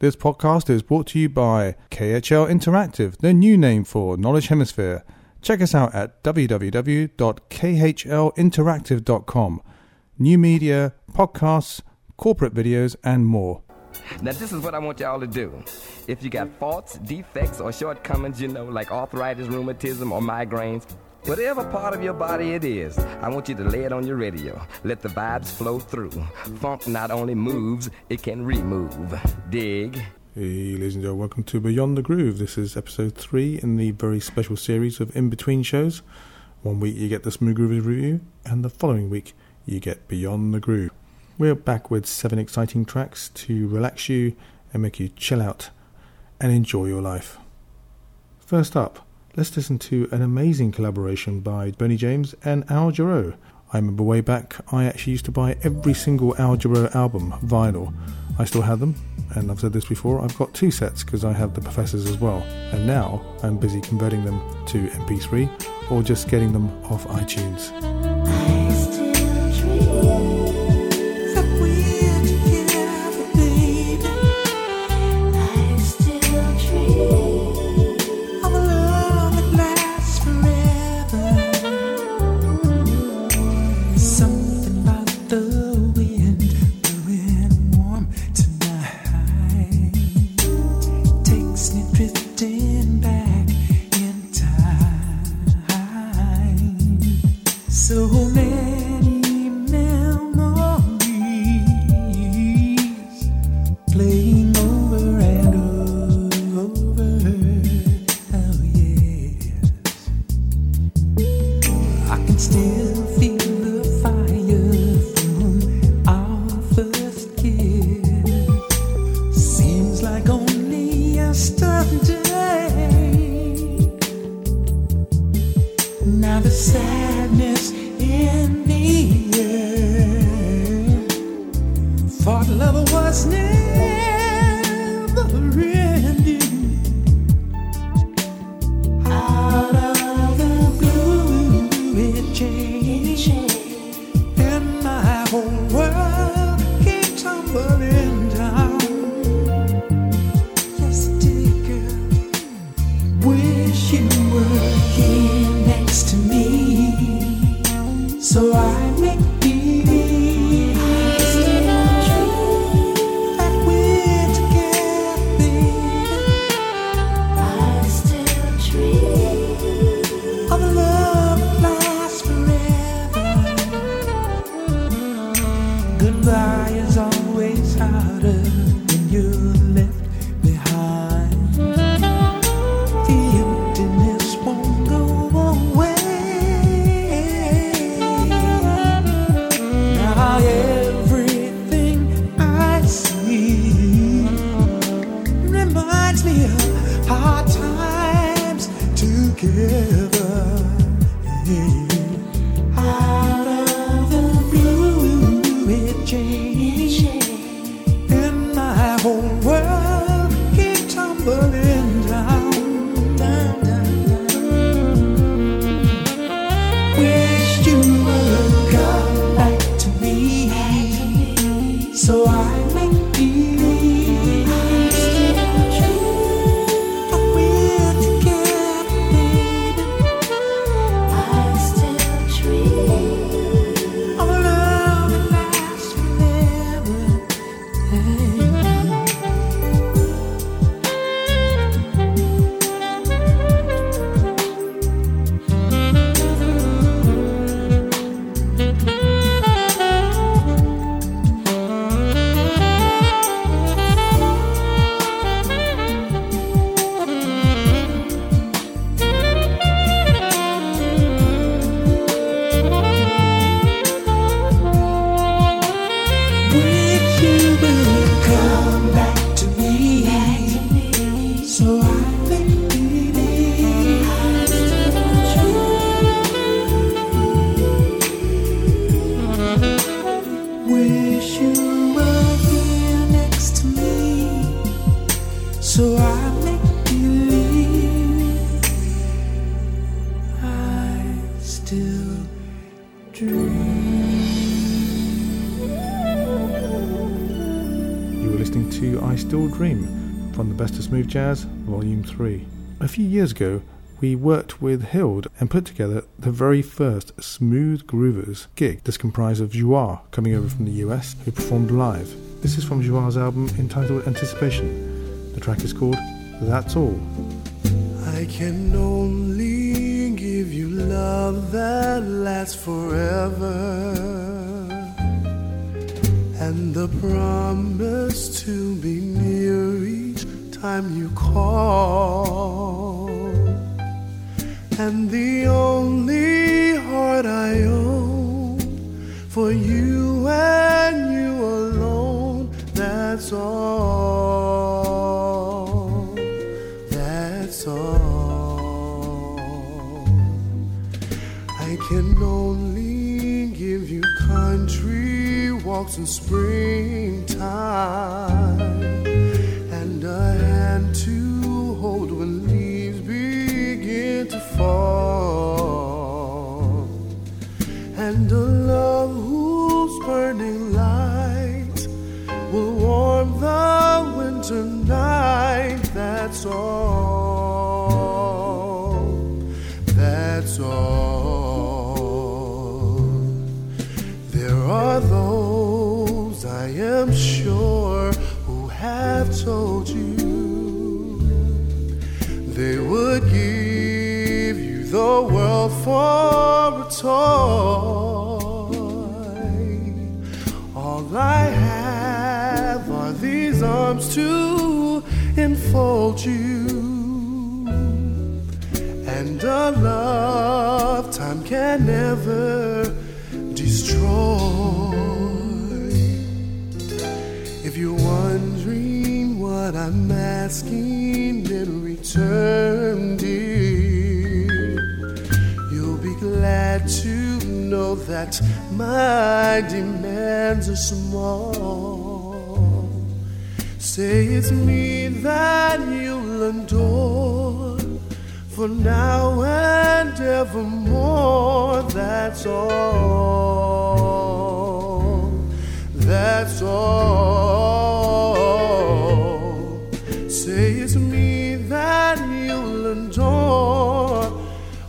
This podcast is brought to you by KHL Interactive, the new name for Knowledge Hemisphere. Check us out at www.khlinteractive.com. New media, podcasts, corporate videos, and more. Now, this is what I want y'all to do. If you got faults, defects, or shortcomings, you know, like arthritis, rheumatism, or migraines, whatever part of your body it is, I want you to lay it on your radio. Let the vibes flow through. Funk not only moves, it can remove. Dig. Hey, ladies and gentlemen, welcome to Beyond the Groove. This is episode three in the very special series of in between shows. One week you get the Smooth Groove review, and the following week you get Beyond the Groove. We're back with seven exciting tracks to relax you and make you chill out and enjoy your life. First up, let's listen to an amazing collaboration by Boney James and Al Jarreau. I remember way back, I actually used to buy every single Al Jarreau album, vinyl. I still have them, and I've said this before, I've got two sets because I have the Professors as well. And now I'm busy converting them to MP3 or just getting them off iTunes. So I came Smooth Jazz, Volume 3. A few years ago, we worked with Hild and put together the very first Smooth Groovers gig. This comprised of Joie coming over from the US, who performed live. This is from Joie's album entitled Anticipation. The track is called That's All. I can only give you love that lasts forever. And the promise to be near each time you call. And the only heart I own for you and you alone. That's all. That's all. I can only give you country walks in springtime for a toy. All I have are these arms to enfold you, and a love time can never destroy. If you're wondering what I'm asking in return, dear, to know that my demands are small. Say it's me that you'll adore for now and evermore. That's all. That's all. Say it's me that you'll adore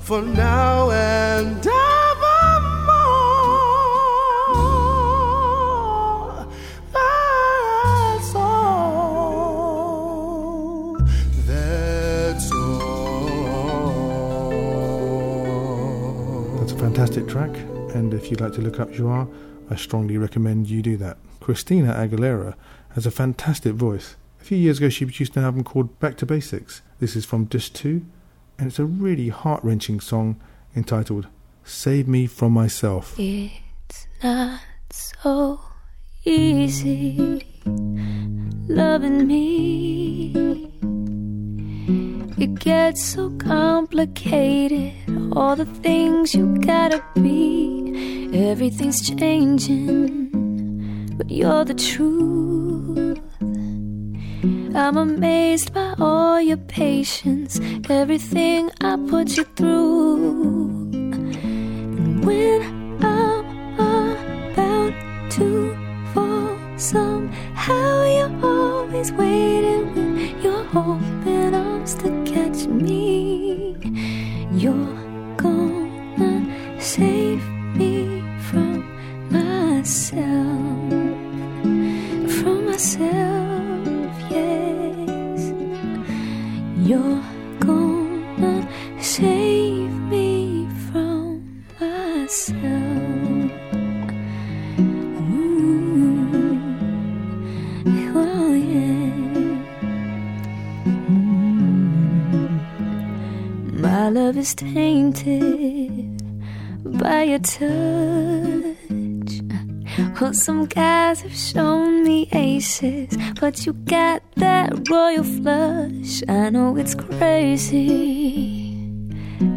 for now and and if you'd like to look up Joie, I strongly recommend you do that. Christina Aguilera has a fantastic voice. A few years ago, she produced an album called Back to Basics. This is from Disc 2, and it's a really heart wrenching song entitled Save Me From Myself. It's not so easy loving me. It gets so complicated, all the things you gotta be. Everything's changing, but you're the truth. I'm amazed by all your patience, everything I put you through. And when I'm about to fall, somehow you're always waiting with your arms to catch me. You're gonna touch. Well, some guys have shown me aces, but you got that royal flush. I know it's crazy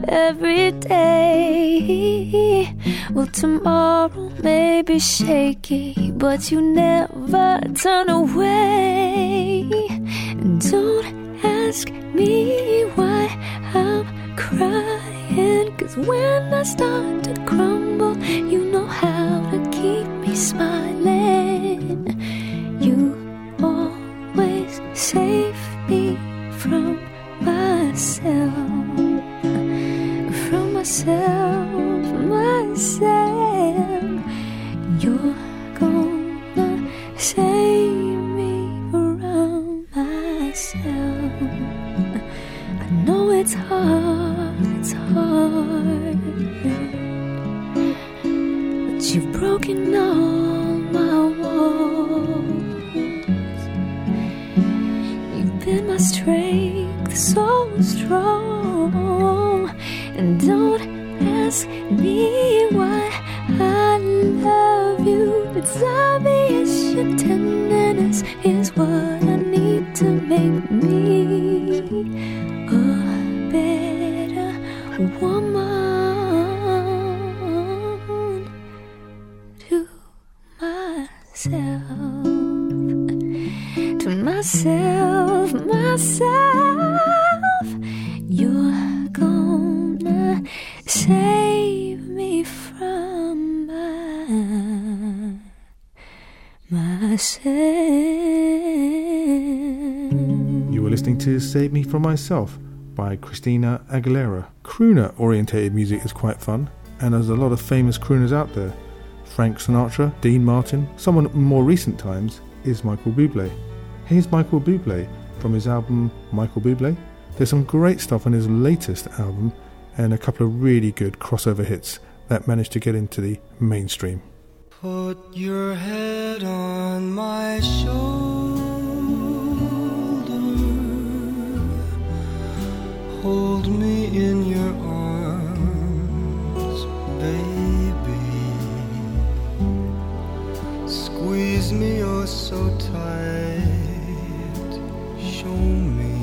every day. Well, tomorrow may be shaky, but you never turn away. And don't ask me why I'm crying, cause when I start to crumble, you know how to keep me smiling. And don't ask me why I love you. It's obvious tenderness From Myself by Christina Aguilera. Crooner orientated music is quite fun, and there's a lot of famous crooners out there. Frank Sinatra, Dean Martin, someone more recent times is Michael Bublé. Here's Michael Bublé from his album Michael Bublé. There's some great stuff on his latest album and a couple of really good crossover hits that managed to get into the mainstream. Put your head on my shoulder. Hold me in your arms, baby. Squeeze me oh so tight. Show me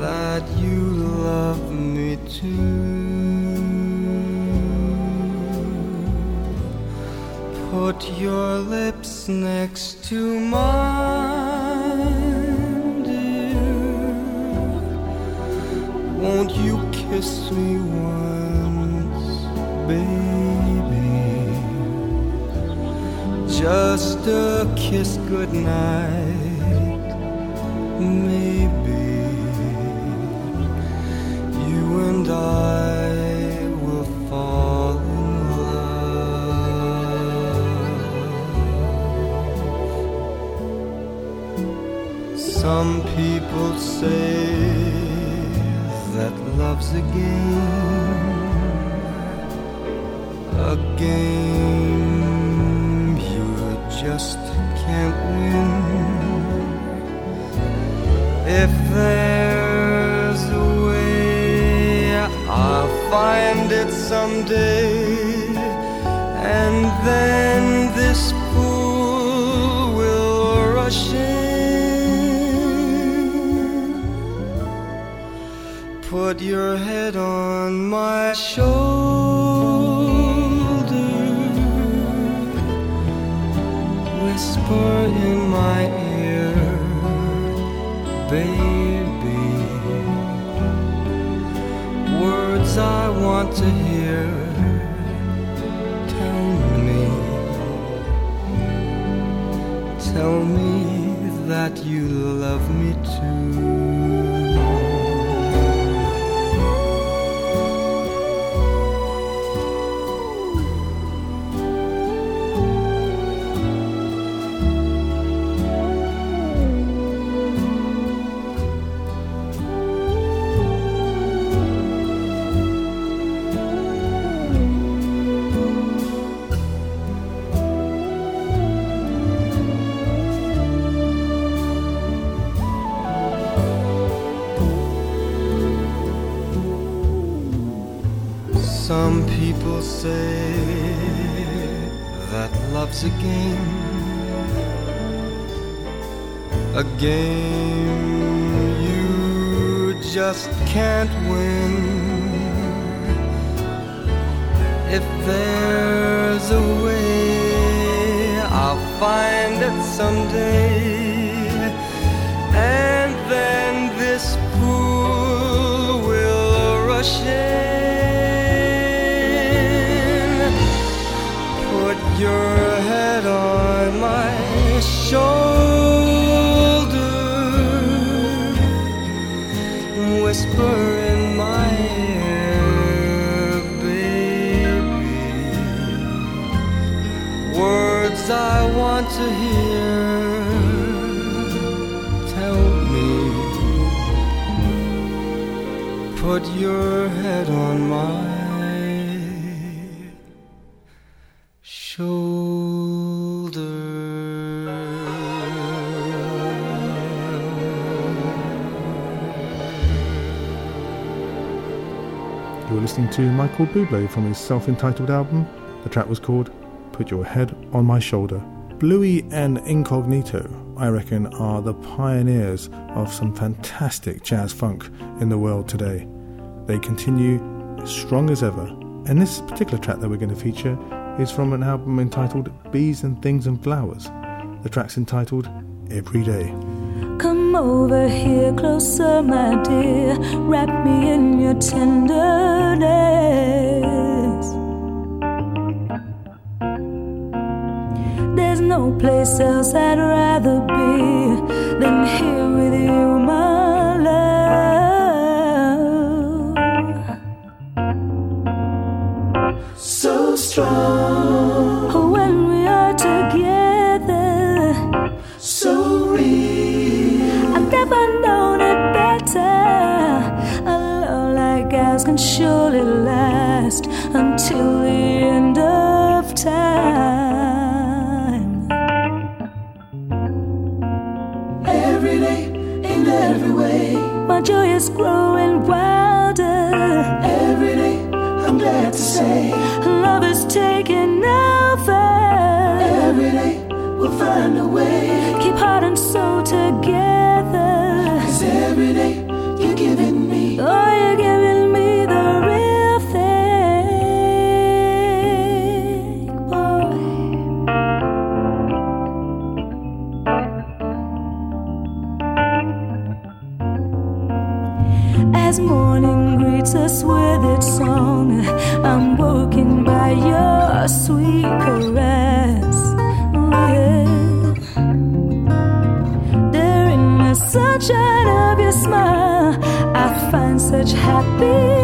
that you love me too. Put your lips next to mine, Won't you kiss me once, baby? Just a kiss goodnight, maybe. You and I will fall in love. Some people say love's a game, a game you just can't win. If there's a way, I'll find it someday. And then this Put your head on my shoulder. Whisper in my ear baby. Words I want to hear. Tell me, tell me that you love me too. A game, a game you just can't win. If there's a way, I'll find it someday. And then this pool will rush in. Put your listening to Michael Bublé from his self entitled album. The track was called Put Your Head on My Shoulder. Bluey and Incognito, I reckon, are the pioneers of some fantastic jazz funk in the world today. They continue as strong as ever. And this particular track that we're going to feature is from an album entitled Bees and Things and Flowers. The track's entitled Every Day. Over here closer, my dear. Wrap me in your tenderness. There's no place else I'd rather be than here with you, my In every way. My joy is growing wilder. Every day, I'm glad to say. Love is taking over. Every day, we'll find a way. Keep heart and soul together. Such happiness.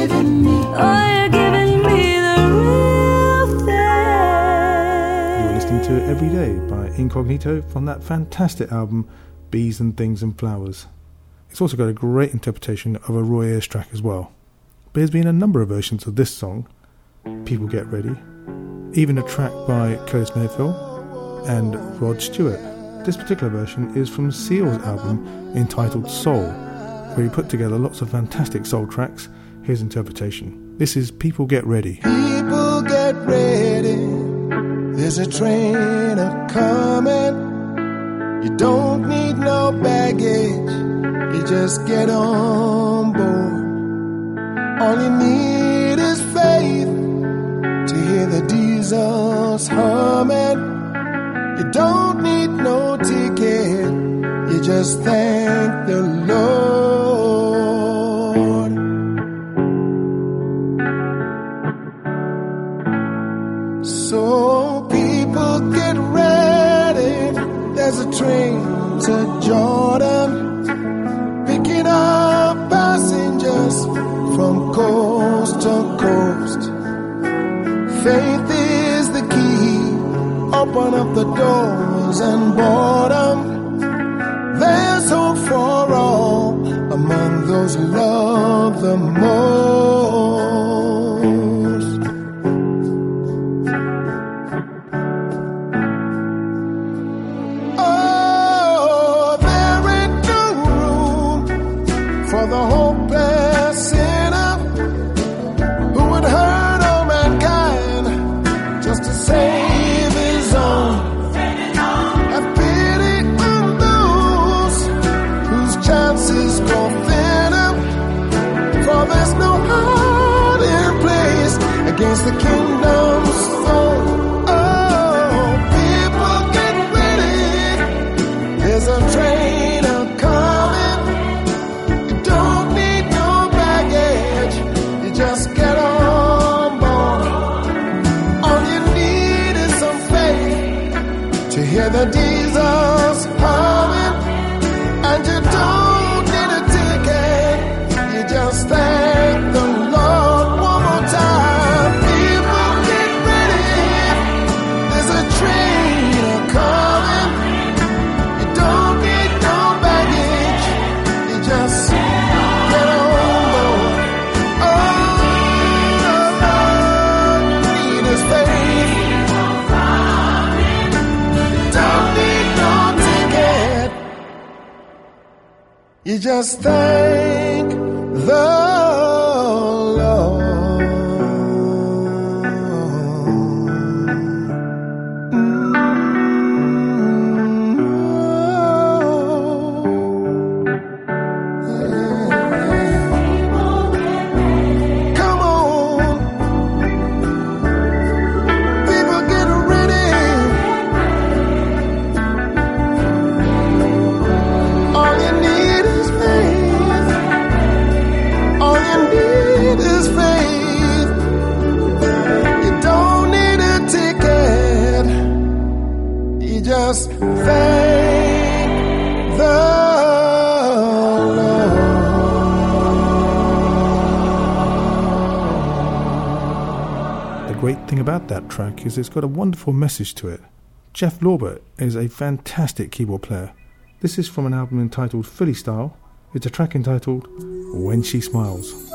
Giving me. Oh, you're giving me the real You were listening to Every Day by Incognito from that fantastic album Bees and Things and Flowers. It's also got a great interpretation of a Roy Ayers track as well. But there's been a number of versions of this song, People Get Ready, even a track by Curtis Mayfield and Rod Stewart. This particular version is from Seal's album entitled Soul, where he put together lots of fantastic soul tracks. Here's interpretation. This is People Get Ready. People get ready. There's a train a coming. You don't need no baggage. You just get on board. All you need is faith to hear the diesels humming. You don't need no ticket. You just thank the Lord. doors and boredom. There's hope for all among those who love the most. stay. thank the great thing about that track is it's got a wonderful message to it. Jeff Lorber is a fantastic keyboard player. This is from an album entitled Philly Style. It's a track entitled When She Smiles.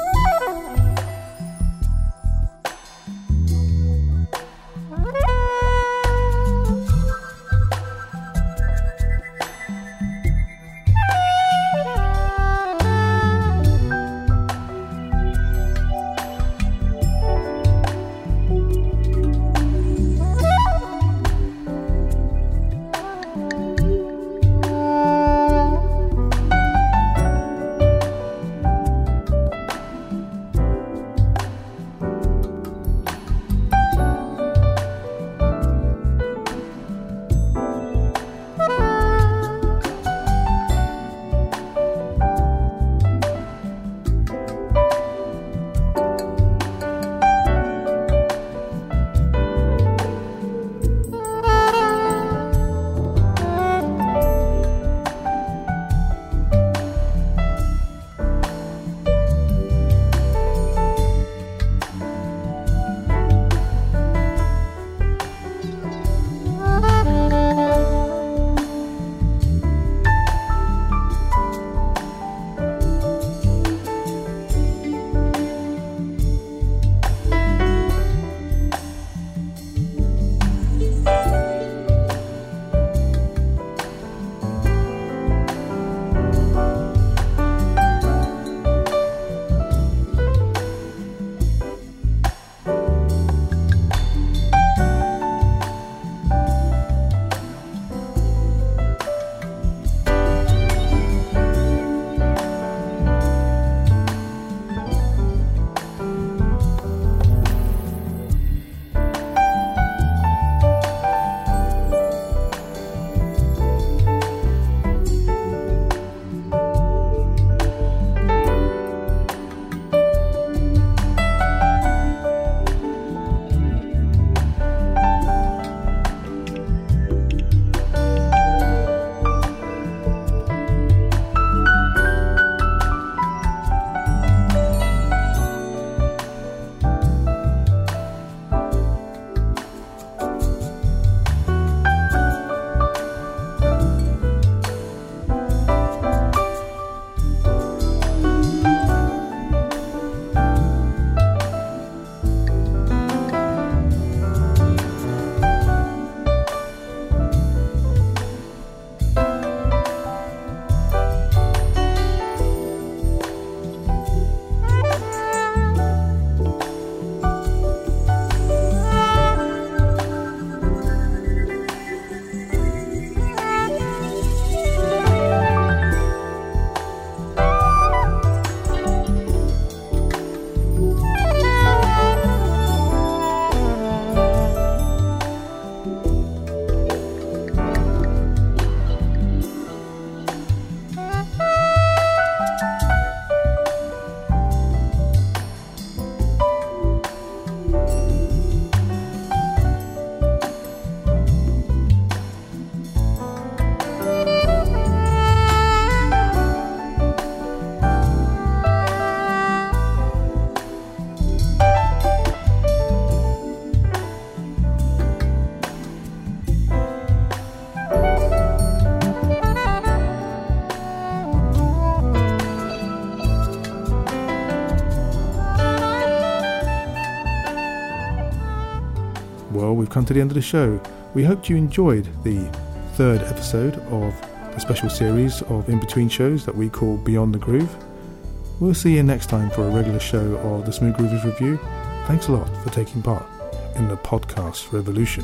Well, we've come to the end of the show. We hope you enjoyed the third episode of the special series of in between shows that we call Beyond the Groove. We'll see you next time for a regular show of the Smooth Groovers Review. Thanks a lot for taking part in the podcast revolution.